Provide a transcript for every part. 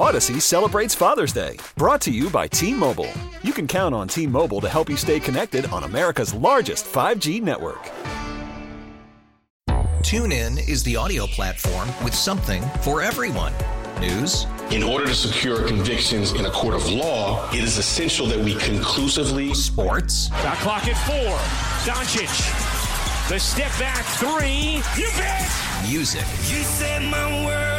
Odyssey celebrates Father's Day, brought to you by T Mobile. You can count on T Mobile to help you stay connected on America's largest 5G network. TuneIn is the audio platform with something for everyone. News. In order to secure convictions in a court of law, it is essential that we conclusively. Sports. Got clock at four. Doncic. The step back three. You bet. Music. You set my world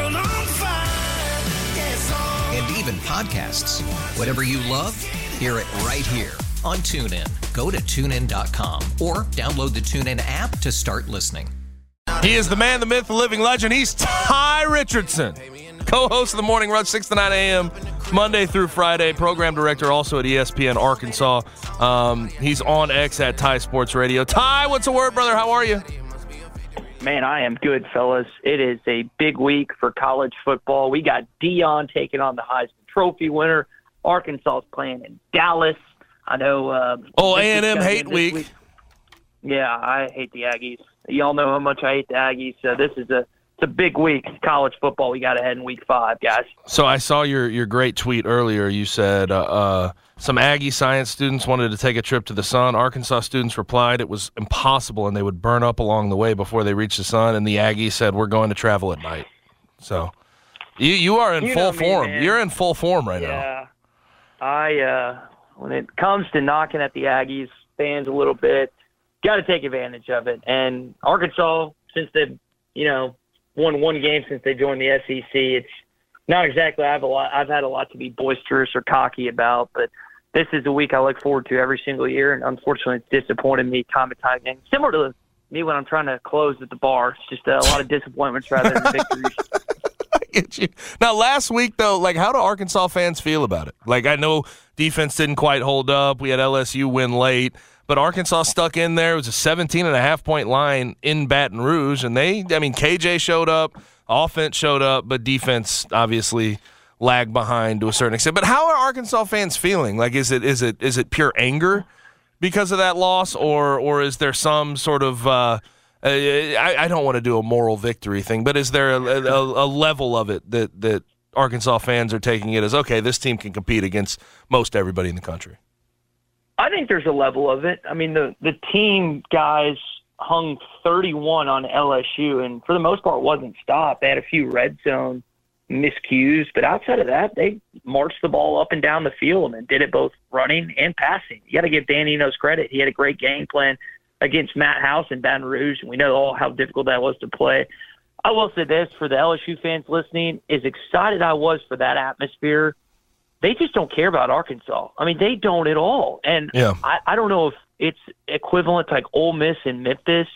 even podcasts. Whatever you love, hear it right here on TuneIn. Go to tunein.com or download the TuneIn app to start listening. He is the man, the myth, the living legend. He's Tye Richardson, co host of the Morning Rush, 6 to 9 a.m., Monday through Friday, program director also at ESPN Arkansas. Um, he's on X at Tye Sports Radio. Tye, what's the word, brother? How are you? Man, I am good, fellas. It is a big week for college football. We got Deion taking on the Heisman Trophy winner. Arkansas playing in Dallas. I know. Uh, oh, A&M hate this week. Yeah, I hate the Aggies. Y'all know how much I hate the Aggies. So this is a it's a big week college football. We got ahead in week five, guys. So I saw your, your great tweet earlier. You said uh, uh, some Aggie science students wanted to take a trip to the sun. Arkansas students replied it was impossible and they would burn up along the way before they reached the sun. And the Aggies said, we're going to travel at night. So you, you are in You full me, form. man. You're in full form right now. Yeah, I uh, when it comes to knocking at the Aggies fans a little bit, got to take advantage of it. And Arkansas, since they've you know won one game since they joined the SEC, it's not exactly I've a lot. I've had a lot to be boisterous or cocky about, but this is a week I look forward to every single year. And unfortunately, it's disappointed me time and time again. Similar to me when I'm trying to close at the bar. It's just uh, a lot of disappointments rather than victories. get you. Now, last week though, like, how do Arkansas fans feel about it? Like, I know defense didn't quite hold up. We had LSU win late, but Arkansas stuck in there. It was a 17 and a half point line in Baton Rouge, and they, I mean, KJ showed up, offense showed up, but defense obviously lagged behind to a certain extent. But how are Arkansas fans feeling? Like, is it is it is it pure anger because of that loss, or or is there some sort of uh, uh, I, I don't want to do a moral victory thing, but is there a, a, a level of it that, that Arkansas fans are taking it as okay? This team can compete against most everybody in the country. I think there's a level of it. I mean, the the team guys hung 31 on LSU, and for the most part, wasn't stopped. They had a few red zone miscues, but outside of that, they marched the ball up and down the field and did it both running and passing. You got to give Dan Enos credit. He had a great game plan against Matt House in Baton Rouge, and we know all how difficult that was to play. I will say this for the LSU fans listening: as excited I was for that atmosphere, they just don't care about Arkansas. I mean, they don't at all. And Yeah. I, I don't know if it's equivalent to like Ole Miss and Memphis,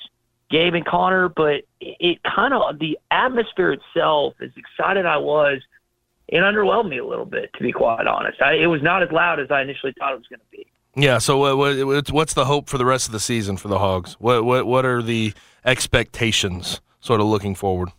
Gabe and Connor, but it, it kind of the atmosphere itself, as excited I was, it underwhelmed me a little bit, to be quite honest. I, it was not as loud as I initially thought it was going to be. Yeah. So what, what, what's- what's the hope for the rest of the season for the Hogs? What what what are the expectations? Sort of looking forward.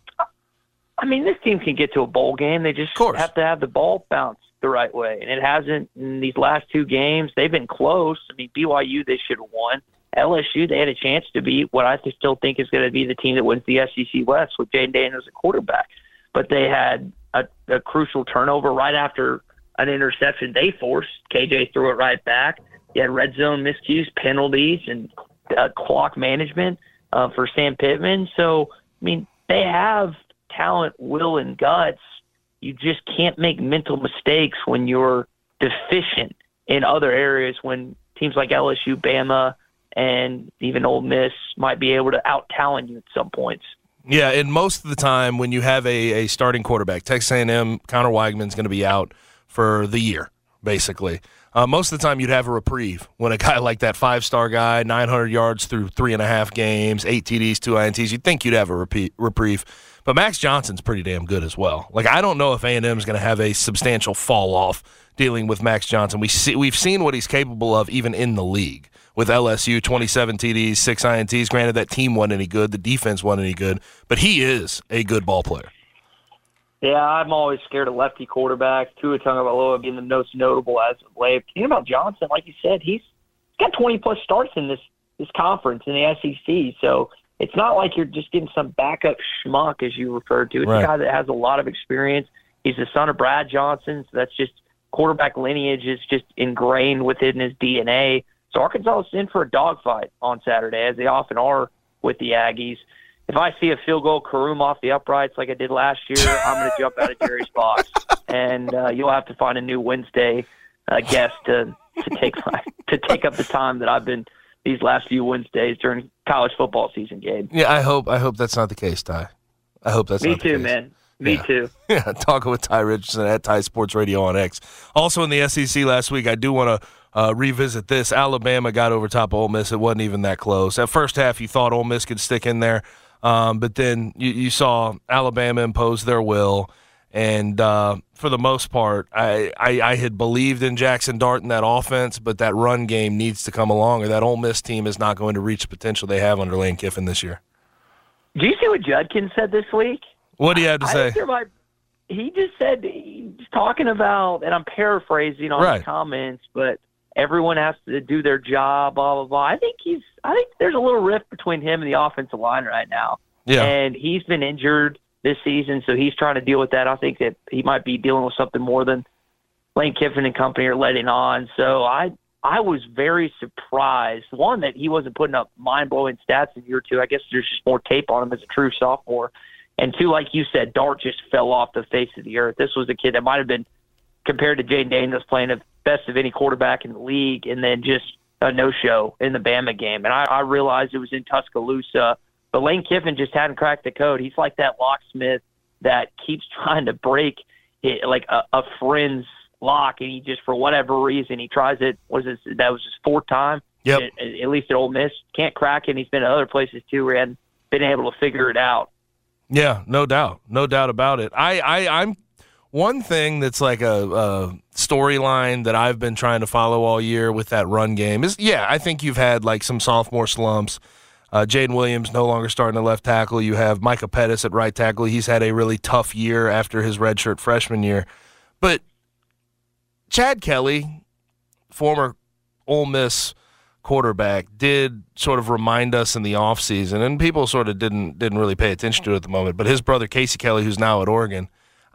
I mean, this team can get to a bowl game. They just have to have the ball bounce the right way, and it hasn't in these last two games. They've been close. I mean, BYU they should have won. LSU they had a chance to beat what I still think is going to be the team that wins the SEC West with Jayden Daniels at quarterback, but they had a, a crucial turnover right after an interception they forced. KJ threw it right back. You had red zone miscues, penalties, and uh, clock management uh, for Sam Pittman. So, I mean, they have talent, will, and guts. You just can't make mental mistakes when you're deficient in other areas. When teams like LSU, Bama, and even Ole Miss might be able to out talent you at some points. Yeah, and most of the time when you have a, a starting quarterback, Texas A&M, Conner Weigman's going to be out for the year, basically. Uh, most of the time you'd have a reprieve when a guy like that five-star guy, 900 yards through three and a half games, eight TDs, two INTs, you'd think you'd have a repeat, reprieve. But Max Johnson's pretty damn good as well. Like I don't know if A&M is going to have a substantial fall off dealing with Max Johnson. We see, we've seen what he's capable of even in the league with LSU, 27 TDs, six INTs. Granted, that team wasn't any good, the defense wasn't any good, but he is a good ball player. Yeah, I'm always scared of lefty quarterbacks. Tua Tagovailoa being the most notable as of late. Thinking about Johnson, like you said, he's got 20 plus starts in this this conference in the SEC. So it's not like you're just getting some backup schmuck, as you referred to. It's Right. a guy that has a lot of experience. He's the son of Brad Johnson, so that's just quarterback lineage is just ingrained within his DNA. So Arkansas is in for a dogfight on Saturday, as they often are with the Aggies. If I see a field goal Karoom off the uprights like I did last year, I'm going to jump out of Jerry's box, and uh, you'll have to find a new Wednesday uh, guest to to take my, to take up the time that I've been these last few Wednesdays during college football season, Gabe. Yeah, I hope I hope that's not the case, Tye. I hope that's Me not the too, case. man. Me Yeah. too. Yeah, talking with Tye Richardson at Tye Sports Radio on X. Also in the SEC last week, I do want to uh, revisit this. Alabama got over top of Ole Miss. It wasn't even that close. At first half, you thought Ole Miss could stick in there, um, but then you, you saw Alabama impose their will. And uh, for the most part, I, I, I had believed in Jackson Dart and that offense, but that run game needs to come along, or that Ole Miss team is not going to reach the potential they have under Lane Kiffin this year. Do you see what Judkins said this week? What do you have to I say? might. He just said he's talking about, and I'm paraphrasing on Right. his comments, but everyone has to do their job. Blah blah blah. I think he's. I think there's a little rift between him and the offensive line right now. Yeah. And he's been injured this season, so he's trying to deal with that. I think that he might be dealing with something more than Lane Kiffin and company are letting on. So I I was very surprised. One that he wasn't putting up mind blowing stats in year two. I guess there's just more tape on him as a true sophomore. And two, like you said, Dart just fell off the face of the earth. This was a kid that might have been compared to Jayden Daniels playing the best of any quarterback in the league, and then just a no show in the Bama game. And I, I realized it was in Tuscaloosa, but Lane Kiffin just hadn't cracked the code. He's like that locksmith that keeps trying to break it, like a, a friend's lock, and he just for whatever reason he tries it. Was this that was his fourth time? Yep. At, at least at Ole Miss, can't crack it. And he's been at other places too where he hadn't been able to figure it out. Yeah, no doubt, no doubt about it. I, I, I'm one thing that's like a, a storyline that I've been trying to follow all year with that run game is, yeah, I think you've had like some sophomore slumps. Uh, Jayden Williams no longer starting at left tackle. You have Micah Pettus at right tackle. He's had a really tough year after his redshirt freshman year, but Chad Kelly, former Ole Miss quarterback did sort of remind us in the offseason and people sort of didn't didn't really pay attention to it at the moment but his brother Casey Kelly who's now at Oregon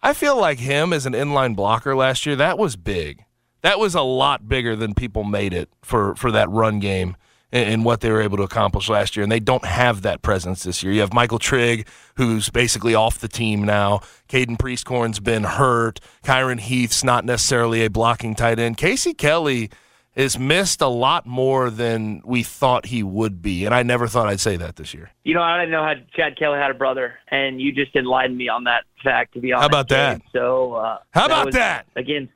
I feel like him as an inline blocker last year that was big. That was a lot bigger than people made it for for that run game and, and what they were able to accomplish last year. And they don't have that presence this year. You have Michael Trigg who's basically off the team now. Caden Prieskorn's been hurt. Kyron Heath's not necessarily a blocking tight end. Casey Kelly has missed a lot more than we thought he would be, and I never thought I'd say that this year. You know, I didn't know how Chad Kelly had a brother, and you just enlightened me on that fact. To be honest, How about that? So, uh, How about was- that? Again,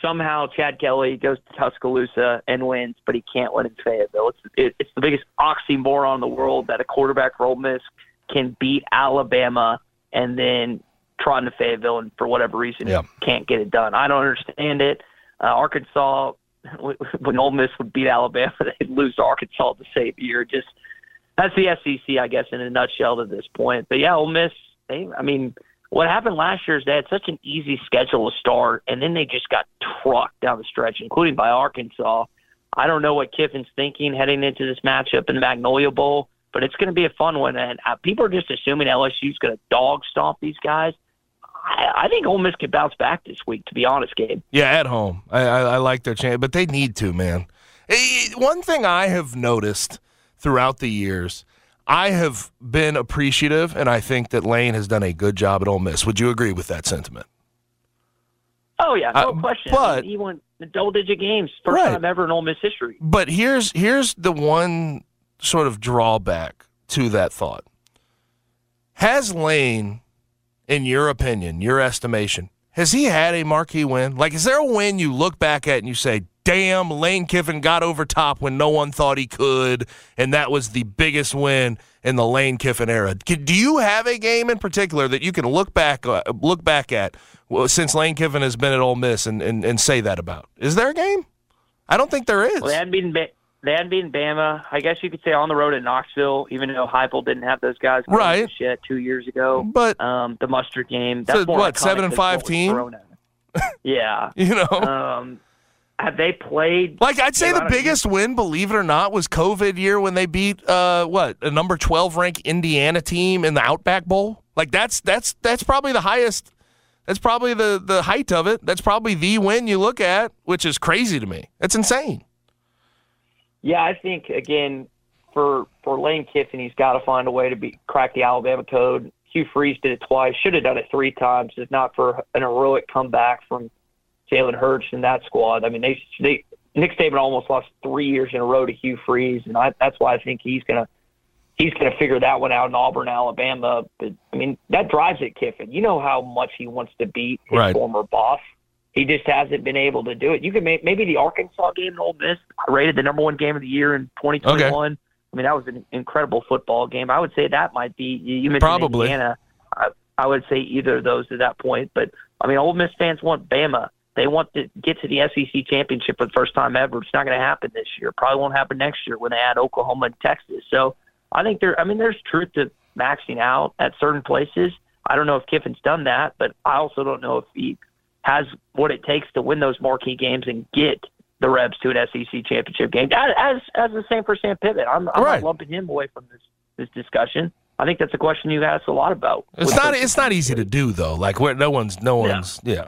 somehow Chad Kelly goes to Tuscaloosa and wins, but he can't win in Fayetteville. It's it, it's the biggest oxymoron in the world that a quarterback for Ole Miss can beat Alabama and then trot into Fayetteville and for whatever reason Yeah. can't get it done. I don't understand it. Uh, Arkansas, when Ole Miss would beat Alabama, they'd lose to Arkansas the same year. Just that's the SEC, I guess, in a nutshell to this point. But yeah, Ole Miss. They, I mean, what happened last year is they had such an easy schedule to start, and then they just got trucked down the stretch, including by Arkansas. I don't know what Kiffin's thinking heading into this matchup in the Magnolia Bowl, but it's going to be a fun one. And uh, people are just assuming LSU's going to dog stomp these guys. I, I think Ole Miss could bounce back this week. To be honest, Gabe. Yeah, at home. I, I, I like their chance, but they need to, man. Eh, One thing I have noticed throughout the years, I have been appreciative, and I think that Lane has done a good job at Ole Miss. Would you agree with that sentiment? Oh yeah, no Uh, question. but- he won the double-digit games, first Right. time ever in Ole Miss history. But here's here's the one sort of drawback to that thought. Has Lane, in your opinion, your estimation, has he had a marquee win? Like, is there a win you look back at and you say, "Damn, Lane Kiffin got over top when no one thought he could, and that was the biggest win in the Lane Kiffin era"? Do you have a game in particular that you can look back uh, look back at since Lane Kiffin has been at Ole Miss and, and, and say that about? Is there a game? I don't think there is. Well, they hadn't beaten Bama. I guess you could say on the road at Knoxville, even though Heupel didn't have those guys Right. shit two years ago. But- um, the mustard game. So That's more what, seven and five team? thrown at them. yeah. you know. Um, have they played? Like I'd say the biggest win, believe it or not, was COVID year when they beat uh what a number twelve ranked Indiana team in the Outback Bowl. Like that's that's that's probably the highest That's probably the the height of it. That's probably the win you look at, which is crazy to me. That's insane. Yeah, I think again for for Lane Kiffin, he's got to find a way to be crack the Alabama code. Hugh Freeze did it twice. Should have done it three times, if not for an heroic comeback from Jalen Hurts and that squad. I mean, they they Nick Saban almost lost three years in a row to Hugh Freeze, and I, that's why I think he's gonna he's gonna figure that one out in Auburn, Alabama. But I mean, that drives it, Kiffin. You know how much he wants to beat his Right. former boss. He just hasn't been able to do it. You can make maybe the Arkansas game in Ole Miss rated the number one game of the year in 2021. I mean, that was an incredible football game. I would say that might be you you mentioned Probably. Indiana. I, I would say either of those at that point. But I mean, Ole Miss fans want Bama. They want to get to the SEC championship for the first time ever. It's not going to happen this year. Probably won't happen next year when they add Oklahoma and Texas. So I think there. I mean, there's truth to maxing out at certain places. I don't know if Kiffin's done that, but I also don't know if he has what it takes to win those marquee games and get the Rebs to an SEC championship game. As as, the same for Sam Pittman, I'm, I'm Right. not lumping him away from this this discussion. I think that's a question you ask a lot about. It's not. It's not easy to do though. Like where no one's. No Yeah. one's. Yeah.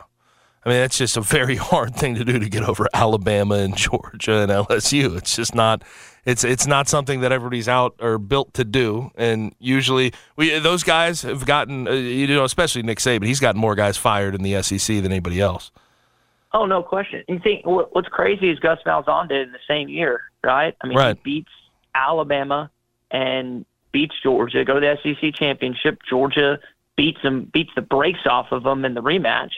I mean, it's just a very hard thing to do to get over Alabama and Georgia and LSU. It's just not. It's it's not something that everybody's out or built to do. And usually, we those guys have gotten. Uh, you know, especially Nick Saban. He's gotten more guys fired in the SEC than anybody else. Oh, no question. You think what's crazy is Gus Malzahn did in the same year, right? I mean, Right. he beats Alabama and beats Georgia, go to the SEC championship. Georgia beats them, beats the brakes off of them in the rematch,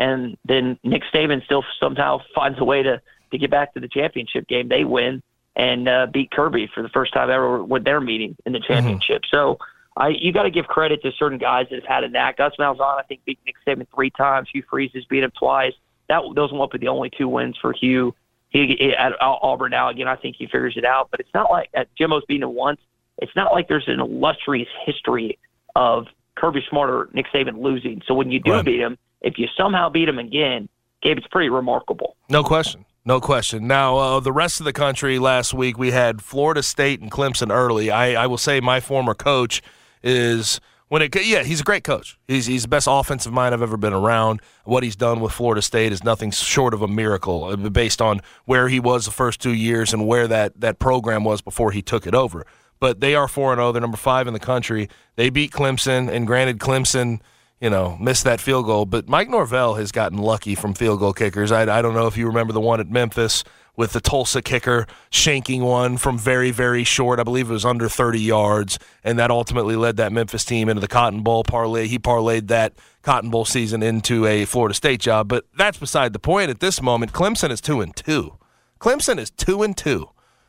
and then Nick Saban still somehow finds a way to to get back to the championship game. They win and uh, beat Kirby for the first time ever with their meeting in the championship. So. I, you got to give credit to certain guys that have had a knack. Gus Malzahn, I think, beat Nick Saban three times. Hugh Freeze has beat him twice that those won't be the only two wins for Hugh. He, he at Auburn now again. I think he figures it out, but it's not like at Jimbo's beaten him once. It's not like there's an illustrious history of Kirby Smart or Nick Saban losing. So when you do Right. beat him, if you somehow beat them again, Gabe, it's pretty remarkable. No question. No question. Now, uh, the rest of the country last week, we had Florida State and Clemson early. I, I will say my former coach is when it. Yeah, he's a great coach. He's he's the best offensive mind I've ever been around. What he's done with Florida State is nothing short of a miracle, uh, based on where he was the first two years and where that that program was before he took it over. But they are four and zero. They're number five in the country. They beat Clemson, and granted, Clemson you know, missed that field goal. But Mike Norvell has gotten lucky from field goal kickers. I, I don't know if you remember the one at Memphis with the Tulsa kicker shanking one from very, very short. I believe it was under 30 yards. And that ultimately led that Memphis team into the Cotton Bowl parlay. He parlayed that Cotton Bowl season into a Florida State job. But that's beside the point at this moment. Clemson is two and two. Clemson is two and two.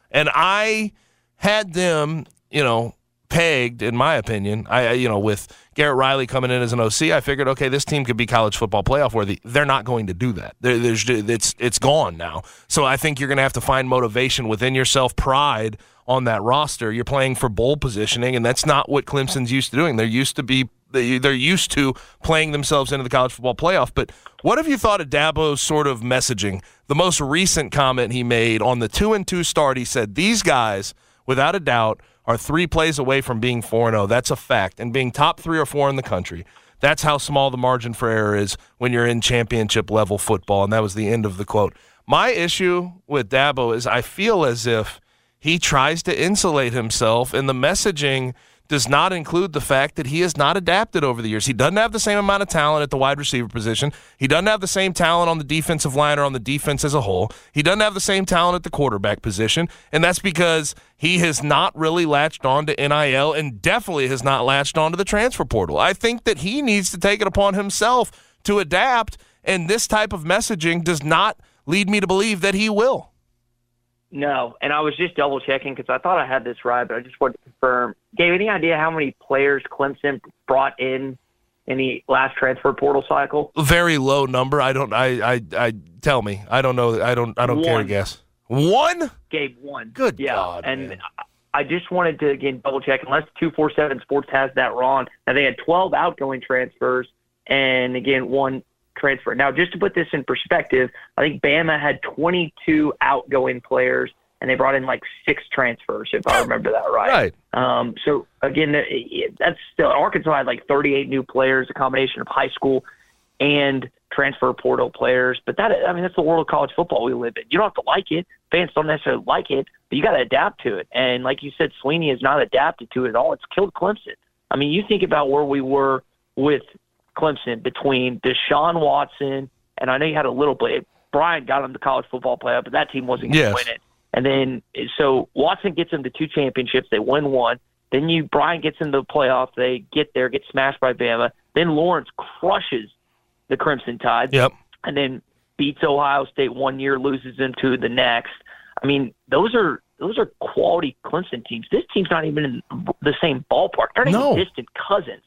And I had them, you know, pegged, in my opinion. I, you know, with Garrett Riley coming in as an OC, I figured, okay, this team could be college football playoff worthy. They're not going to do that. There there's, it's it's gone now. So I think you're going to have to find motivation within yourself, pride on that roster. You're playing for bowl positioning, and that's not what Clemson's used to doing. They're used to be they- they're used to playing themselves into the college football playoff. But what have you thought of Dabo's sort of messaging? The most recent comment he made on the two and two start, he said, "These guys, without a doubt, are three plays away from being four and zero. That's a fact, and being top three or four in the country." That's how small the margin for error is when you're in championship level football. And that was the end of the quote. My issue with Dabo is I feel as if he tries to insulate himself, and the messaging does not include the fact that he has not adapted over the years. He doesn't have the same amount of talent at the wide receiver position. He doesn't have the same talent on the defensive line or on the defense as a whole. He doesn't have the same talent at the quarterback position, and that's because he has not really latched on to NIL and definitely has not latched on to the transfer portal. I think that he needs to take it upon himself to adapt, and this type of messaging does not lead me to believe that he will. No, and I was just double checking because I thought I had this right, but I just wanted to confirm. Gabe, any idea how many players Clemson brought in in the last transfer portal cycle? very low number. I don't. I. I. I tell me. I don't know. I don't. I don't care to guess. One. Gabe one. Good yeah. God, and man. I I just wanted to again double check. Unless two four seven Sports has that wrong, now they had twelve outgoing transfers and again one transfer. Now, just to put this in perspective, I think Bama had twenty two outgoing players, and they brought in like six transfers, if I remember that right. Right. Um, so again, that's still Arkansas had like 38 new players, a combination of high school and transfer portal players. But that, I mean, that's the world of college football we live in. You don't have to like it. Fans don't necessarily like it, but you got to adapt to it. And like you said, Swinney has not adapted to it at all. It's killed Clemson. I mean, you think about where we were with Clemson between Deshaun Watson, and I know you had a little bit. Brian got him the college football playoff, but that team wasn't going to Yes. win it. And then so Watson gets them to two championships. They win one. Then you Brian gets in the playoff. They get there, get smashed by Bama. Then Lawrence crushes the Crimson Tide Yep. and then beats Ohio State one year, loses them to the next. I mean, those are those are quality Clemson teams. This team's not even in the same ballpark. They're not No. even distant cousins.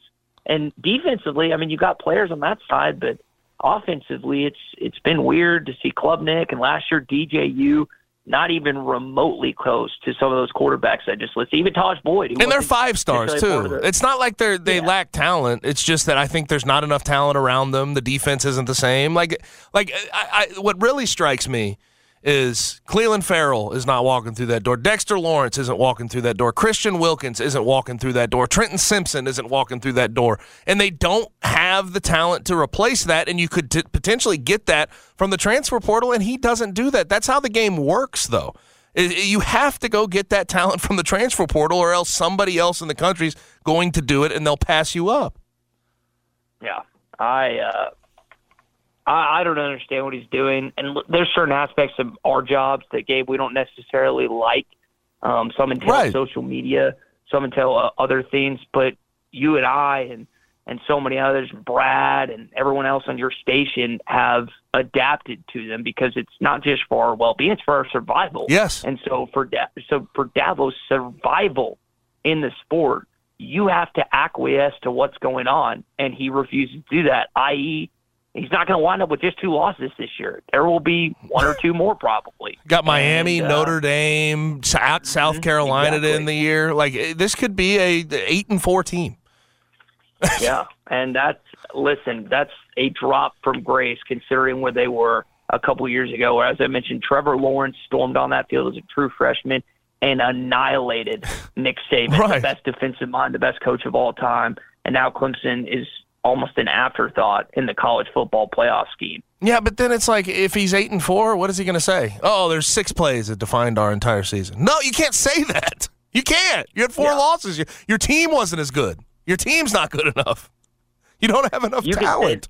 And defensively, I mean, you got players on that side, but offensively, it's it's been weird to see Klubnik and last year DJU not even remotely close to some of those quarterbacks I just listed. Even Tajh Boyd, And they're five stars too. the- It's not like they're they Yeah. lack talent. It's just that I think there's not enough talent around them. The defense isn't the same. Like like I, I, what really strikes me is Clelin Ferrell is not walking through that door. Dexter Lawrence isn't walking through that door. Christian Wilkins isn't walking through that door. Trenton Simpson isn't walking through that door. And they don't have the talent to replace that. And you could t- potentially get that from the transfer portal. And he doesn't do that. That's how the game works, though. I- I- You have to go get that talent from the transfer portal, or else somebody else in the country's going to do it, and they'll pass you up. Yeah, I uh, I, I don't understand what he's doing, and l- there's certain aspects of our jobs that Gabe we don't necessarily like. Um, some entail Right. social media, some entail uh, other things, but you and I and and so many others, Brad and everyone else on your station have adapted to them because it's not just for our well-being; it's for our survival. Yes. And so for da- so for Dabo's survival in the sport, you have to acquiesce to what's going on, and he refuses to do that. I.e., he's not going to wind up with just two losses this year. There will be one or two more probably. Got Miami, And, uh, Notre Dame, South, South Carolina to exactly. end the year. Like eh, this could be a eight and four team. yeah, and that's listen, that's a drop from grace considering where they were a couple years ago. Where, as I mentioned, Trevor Lawrence stormed on that field as a true freshman and annihilated Nick Saban, Right. the best defensive mind, the best coach of all time, and now Clemson is almost an afterthought in the college football playoff scheme. Yeah, but then it's like if he's eight and four, what is he going to say? Oh, there's six plays that defined our entire season. No, you can't say that. You can't. You had four Yeah. losses. Your, your team wasn't as good. Your team's not good enough. You don't have enough You can say- talent.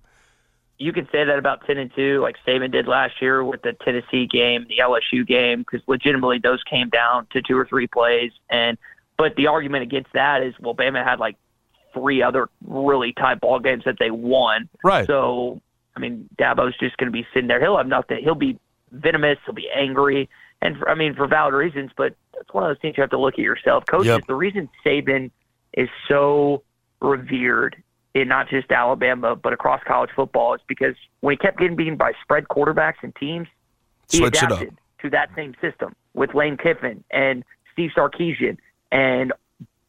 you can say that about 10 and 2 like Saban did last year with the Tennessee game, the LSU game because legitimately those came down to two or three plays and but the argument against that is well Bama had like three other really tight ball games that they won. Right. So I mean Dabo's just going to be sitting there. He'll have nothing. He'll be venomous, he'll be angry and for, I mean for valid reasons, but that's one of those things you have to look at yourself. Coaches, Yep. the reason Saban is so revered in not just Alabama but across college football is because when he kept getting beaten by spread quarterbacks and teams, he Switch it up. adapted to that same system with Lane Kiffin and Steve Sarkisian and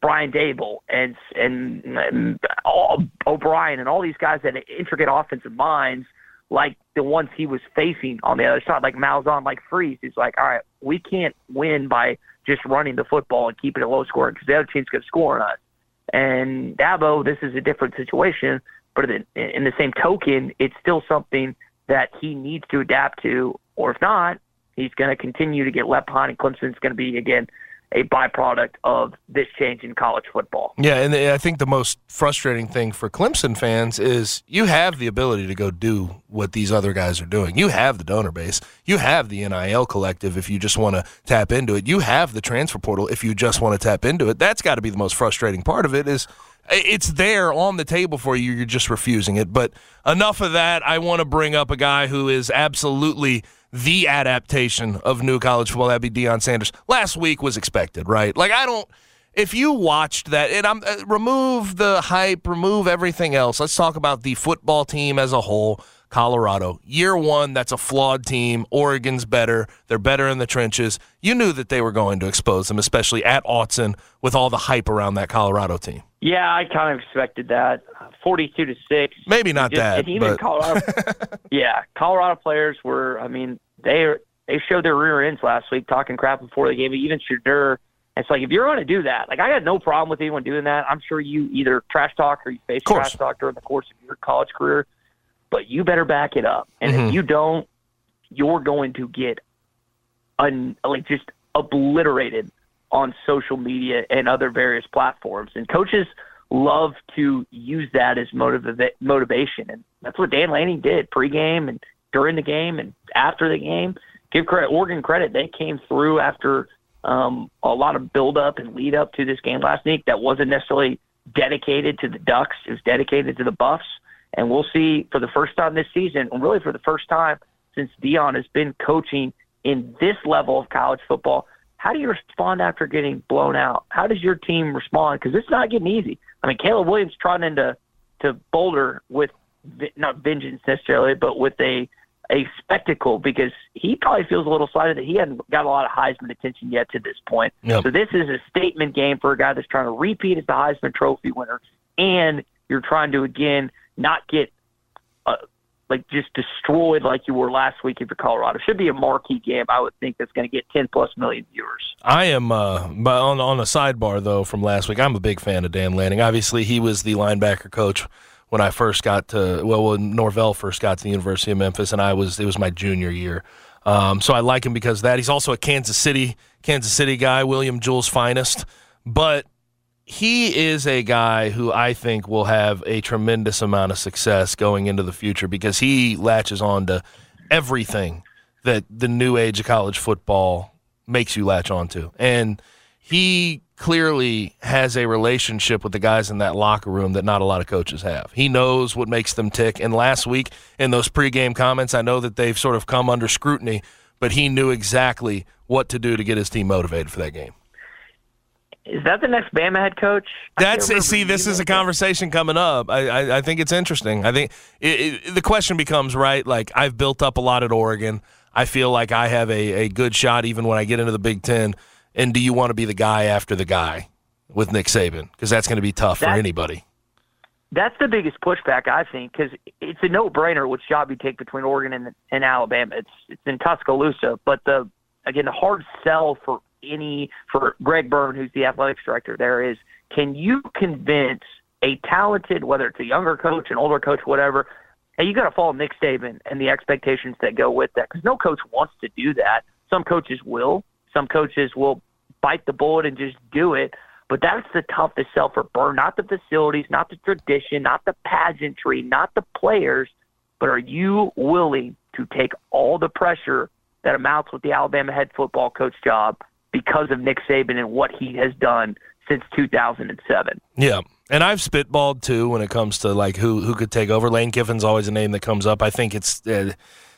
Brian Daboll and and, and all, O'Brien and all these guys that had intricate offensive minds like the ones he was facing on the other side, like Malzahn, like Freeze. He's like, all right, we can't win by just running the football and keeping it low scoring because the other team's going to score on us. And Dabo, this is a different situation, but in, the same token, it's still something that he needs to adapt to, or if not, he's going to continue to get left behind, and Clemson's going to be again a byproduct of this change in college football. Yeah, and I think the most frustrating thing for Clemson fans is you have the ability to go do what these other guys are doing. You have the donor base. You have the NIL collective if you just want to tap into it. You have the transfer portal if you just want to tap into it. That's got to be the most frustrating part of it is it's there on the table for you. You're just refusing it. But enough of that. I want to bring up a guy who is absolutely the adaptation of new college football. That'd be Deion Sanders. Last week was expected, right? Like I don't. If you watched that, and I'm uh, remove the hype, remove everything else. Let's talk about the football team as a whole. Colorado, year one, that's a flawed team. Oregon's better. They're better in the trenches. You knew that they were going to expose them, especially at Autzen, with all the hype around that Colorado team. Yeah, I kind of expected that. Forty-two to six. Maybe not Just- that, and even but Colorado. yeah, Colorado players were. I mean, they they showed their rear ends last week, talking crap before the game. Even Shedeur. It's like if you're going to do that, like I had no problem with anyone doing that. I'm sure you either trash talk or you face trash talk during the course of your college career. But you better back it up. And Mhm. if you don't, you're going to get un, like just obliterated on social media and other various platforms. And coaches love to use that as motiva- motivation, and that's what Dan Lanning did pregame and during the game and after the game. Give credit, Oregon credit; they came through after um, a lot of build up and lead up to this game last week. That wasn't necessarily dedicated to the Ducks; it was dedicated to the Buffs. And we'll see for the first time this season, and really for the first time since Deion has been coaching in this level of college football. How do you respond after getting blown out? How does your team respond? Because it's not getting easy. I mean, Caleb Williams trotting into to Boulder with not vengeance necessarily, but with a a spectacle because he probably feels a little slighted that he hadn't got a lot of Heisman attention yet to this point. Yep. So this is a statement game for a guy that's trying to repeat as the Heisman Trophy winner, and you're trying to again not get uh, like just destroyed like you were last week if you're Colorado. Should be a marquee game, I would think, that's going to get 10 plus million viewers. I am, uh, but on on a sidebar though from last week, I'm a big fan of Dan Lanning. Obviously, he was the linebacker coach when I first got to well, when Norvell first got to the University of Memphis, and I was it was my junior year. Um, so I like him because that. He's also a Kansas City Kansas City guy, William Jewell's finest, but he is a guy who I think will have a tremendous amount of success going into the future because he latches on to everything that the new age of college football makes you latch onto. And he clearly has a relationship with the guys in that locker room that not a lot of coaches have. He knows what makes them tick. And last week in those pregame comments, I know that they've sort of come under scrutiny, but he knew exactly what to do to get his team motivated for that game. Is that the next Bama head coach? I That's see, this is a conversation coming up. I, I, I think it's interesting. I think it, it, the question becomes right. Like I've built up a lot at Oregon. I feel like I have a, a good shot even when I get into the Big Ten. And do you want to be the guy after the guy with Nick Saban? Because that's going to be tough for anybody. That's the biggest pushback I think because it's a no-brainer which job you take between Oregon and, and Alabama. It's it's in Tuscaloosa, but the again the hard sell for any for Greg Byrne, who's the athletics director there, is can you convince a talented, whether it's a younger coach, an older coach, whatever, hey, you got to follow Nick Saban and the expectations that go with that because no coach wants to do that. Some coaches will. Some coaches will bite the bullet and just do it. But that's the toughest sell for Byrne, not the facilities, not the tradition, not the pageantry, not the players, but are you willing to take all the pressure that amounts with the Alabama head football coach job because of Nick Saban and what he has done since 2007? Yeah. And I've spitballed too when it comes to like who who could take over. Lane Kiffin's always a name that comes up. I think it's uh,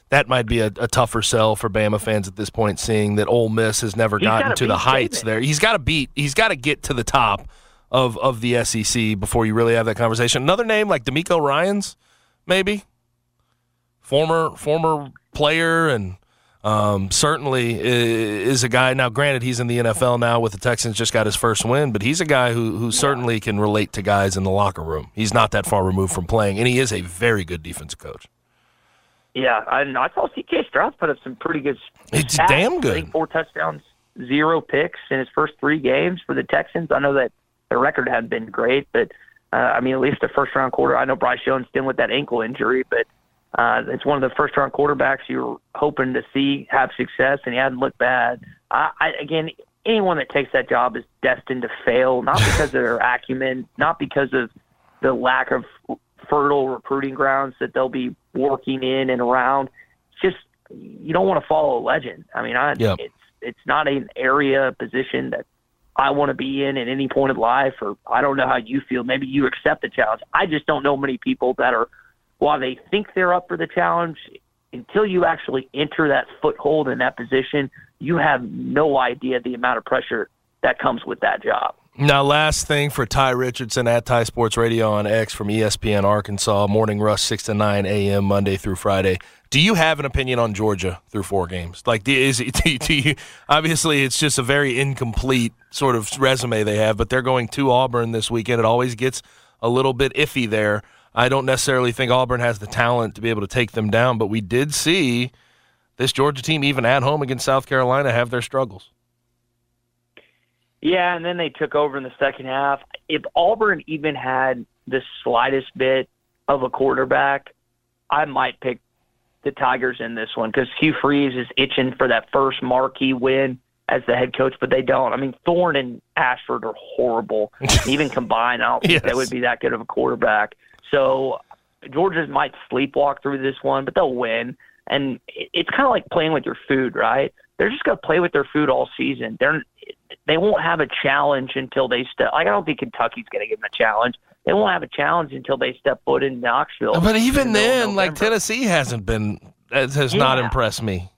that might be a, a tougher sell for Bama fans at this point, seeing that Ole Miss has never He's gotten gotta the heights Saban. there. He's got to beat. He's got to get to the top of of the SEC before you really have that conversation. Another name like DeMeco Ryans, maybe former former player and um, certainly is a guy. Now, granted, he's in the NFL now with the Texans, just got his first win, but he's a guy who who certainly can relate to guys in the locker room. He's not that far removed from playing, and he is a very good defensive coach. Yeah, I, I saw C.J. Stroud put up some pretty good. It's stats. damn good. four touchdowns, zero picks in his first three games for the Texans. I know that the record hadn't been great, but uh, I mean, at least the first round quarter. I know Bryce Young's dealing with that ankle injury, but uh, it's one of the first round quarterbacks you were hoping to see have success, and he hadn't looked bad. I, I again, anyone that takes that job is destined to fail, not because of their acumen, not because of the lack of fertile recruiting grounds that they'll be working in and around. It's just you don't want to follow a legend. I mean, I Yep. it's it's not an area position that I want to be in at any point of life. Or I don't know how you feel. Maybe you accept the challenge. I just don't know many people that are while they think they're up for the challenge. Until you actually enter that foothold in that position, you have no idea the amount of pressure that comes with that job. Now, last thing for Tye Richardson at Tye Sports Radio on X from ESPN Arkansas, Morning Rush, 6 to 9 a.m., Monday through Friday. Do you have an opinion on Georgia through four games? Like, is it, do do you, obviously, it's just a very incomplete sort of resume they have, but they're going to Auburn this weekend. It always gets a little bit iffy there. I don't necessarily think Auburn has the talent to be able to take them down, but we did see this Georgia team, even at home against South Carolina, have their struggles. Yeah, and then they took over in the second half. If Auburn even had the slightest bit of a quarterback, I might pick the Tigers in this one because Hugh Freeze is itching for that first marquee win as the head coach, but they don't. I mean, Thorne and Ashford are horrible. Even combined, I don't think Yes. they would be that good of a quarterback. So Georgia might sleepwalk through this one, but they'll win. And it's kind of like playing with your food, right? They're just going to play with their food all season. They're they won't have a challenge until they step. Like I don't think Kentucky's going to give them a challenge. They won't have a challenge until they step foot in Knoxville. But even in the middle of then, like Tennessee hasn't been has, has not impressed me.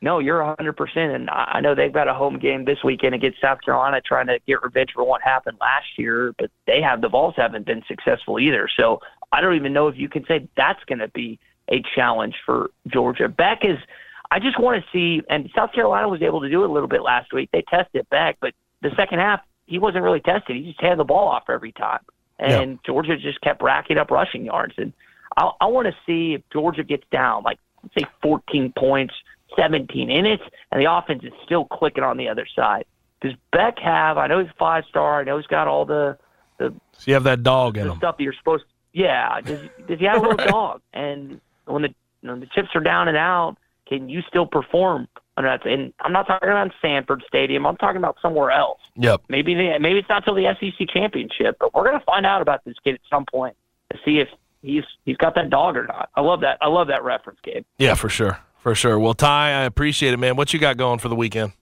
No, you're 100%. And I know they've got a home game this weekend against South Carolina trying to get revenge for what happened last year, but they have, the Vols haven't been successful either. So I don't even know if you can say that's going to be a challenge for Georgia. Beck is, I just want to see, and South Carolina was able to do it a little bit last week. They tested Beck, but the second half, he wasn't really tested. He just handed the ball off every time. And Georgia just kept racking up rushing yards. And I, I want to see if Georgia gets down, like, let's say 14 points, 17 in it, and the offense is still clicking on the other side. Does Beck have, I know he's five star, I know he's got all the, the, So you have that dog in the them. stuff that you're supposed to, yeah, does, does he have a little dog? And when the, when the chips are down and out, can you still perform? under that? And I'm not talking about Sanford Stadium, I'm talking about somewhere else. Yep. Maybe maybe it's not till the SEC championship, but we're going to find out about this kid at some point to see if he's he's got that dog or not. I love that. I love that reference, Gabe. Yeah, for sure. For sure. Well, Tye, I appreciate it, man. What you got going for the weekend?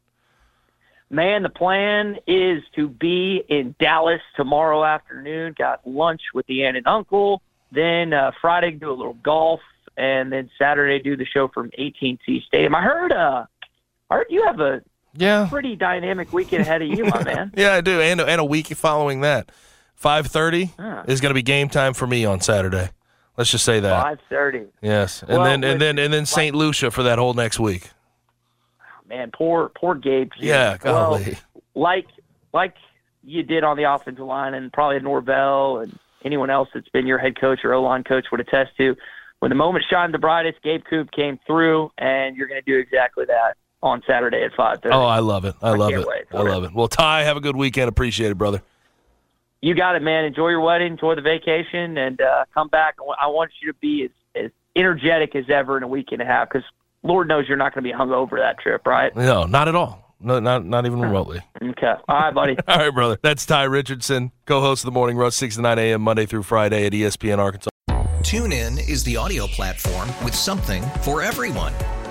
Man, the plan is to be in Dallas tomorrow afternoon. Got lunch with the aunt and uncle. Then uh, Friday do a little golf, and then Saturday do the show from AT&T Stadium. I heard, uh, I heard you have a Yeah. pretty dynamic weekend ahead of you, my man. Yeah, I do. And, and a week following that. 5.30 Ah. is going to be game time for me on Saturday. Let's just say that. Five thirty. Yes. And Well, then and then and then St. Lucia for that whole next week. Man, poor poor Gabe. Yeah, Well, golly. like like you did on the offensive line, and probably Norvell and anyone else that's been your head coach or O line coach would attest to. When the moment shined the brightest, Gabe Kuhn came through, and you're going to do exactly that on Saturday at five thirty. Oh, I love it. I, I love it. I love it. Well, Tye, have a good weekend. Appreciate it, brother. You got it, man. Enjoy your wedding, enjoy the vacation, and uh, come back. I want you to be as, as energetic as ever in a week and a half, because Lord knows you're not going to be hungover that trip, right? No, not at all. No, not not even remotely. Okay. All right, buddy. All right, brother. That's Tye Richardson, co-host of the Morning Rush, 6 to 9 a.m. Monday through Friday at ESPN Arkansas. TuneIn is the audio platform with something for everyone.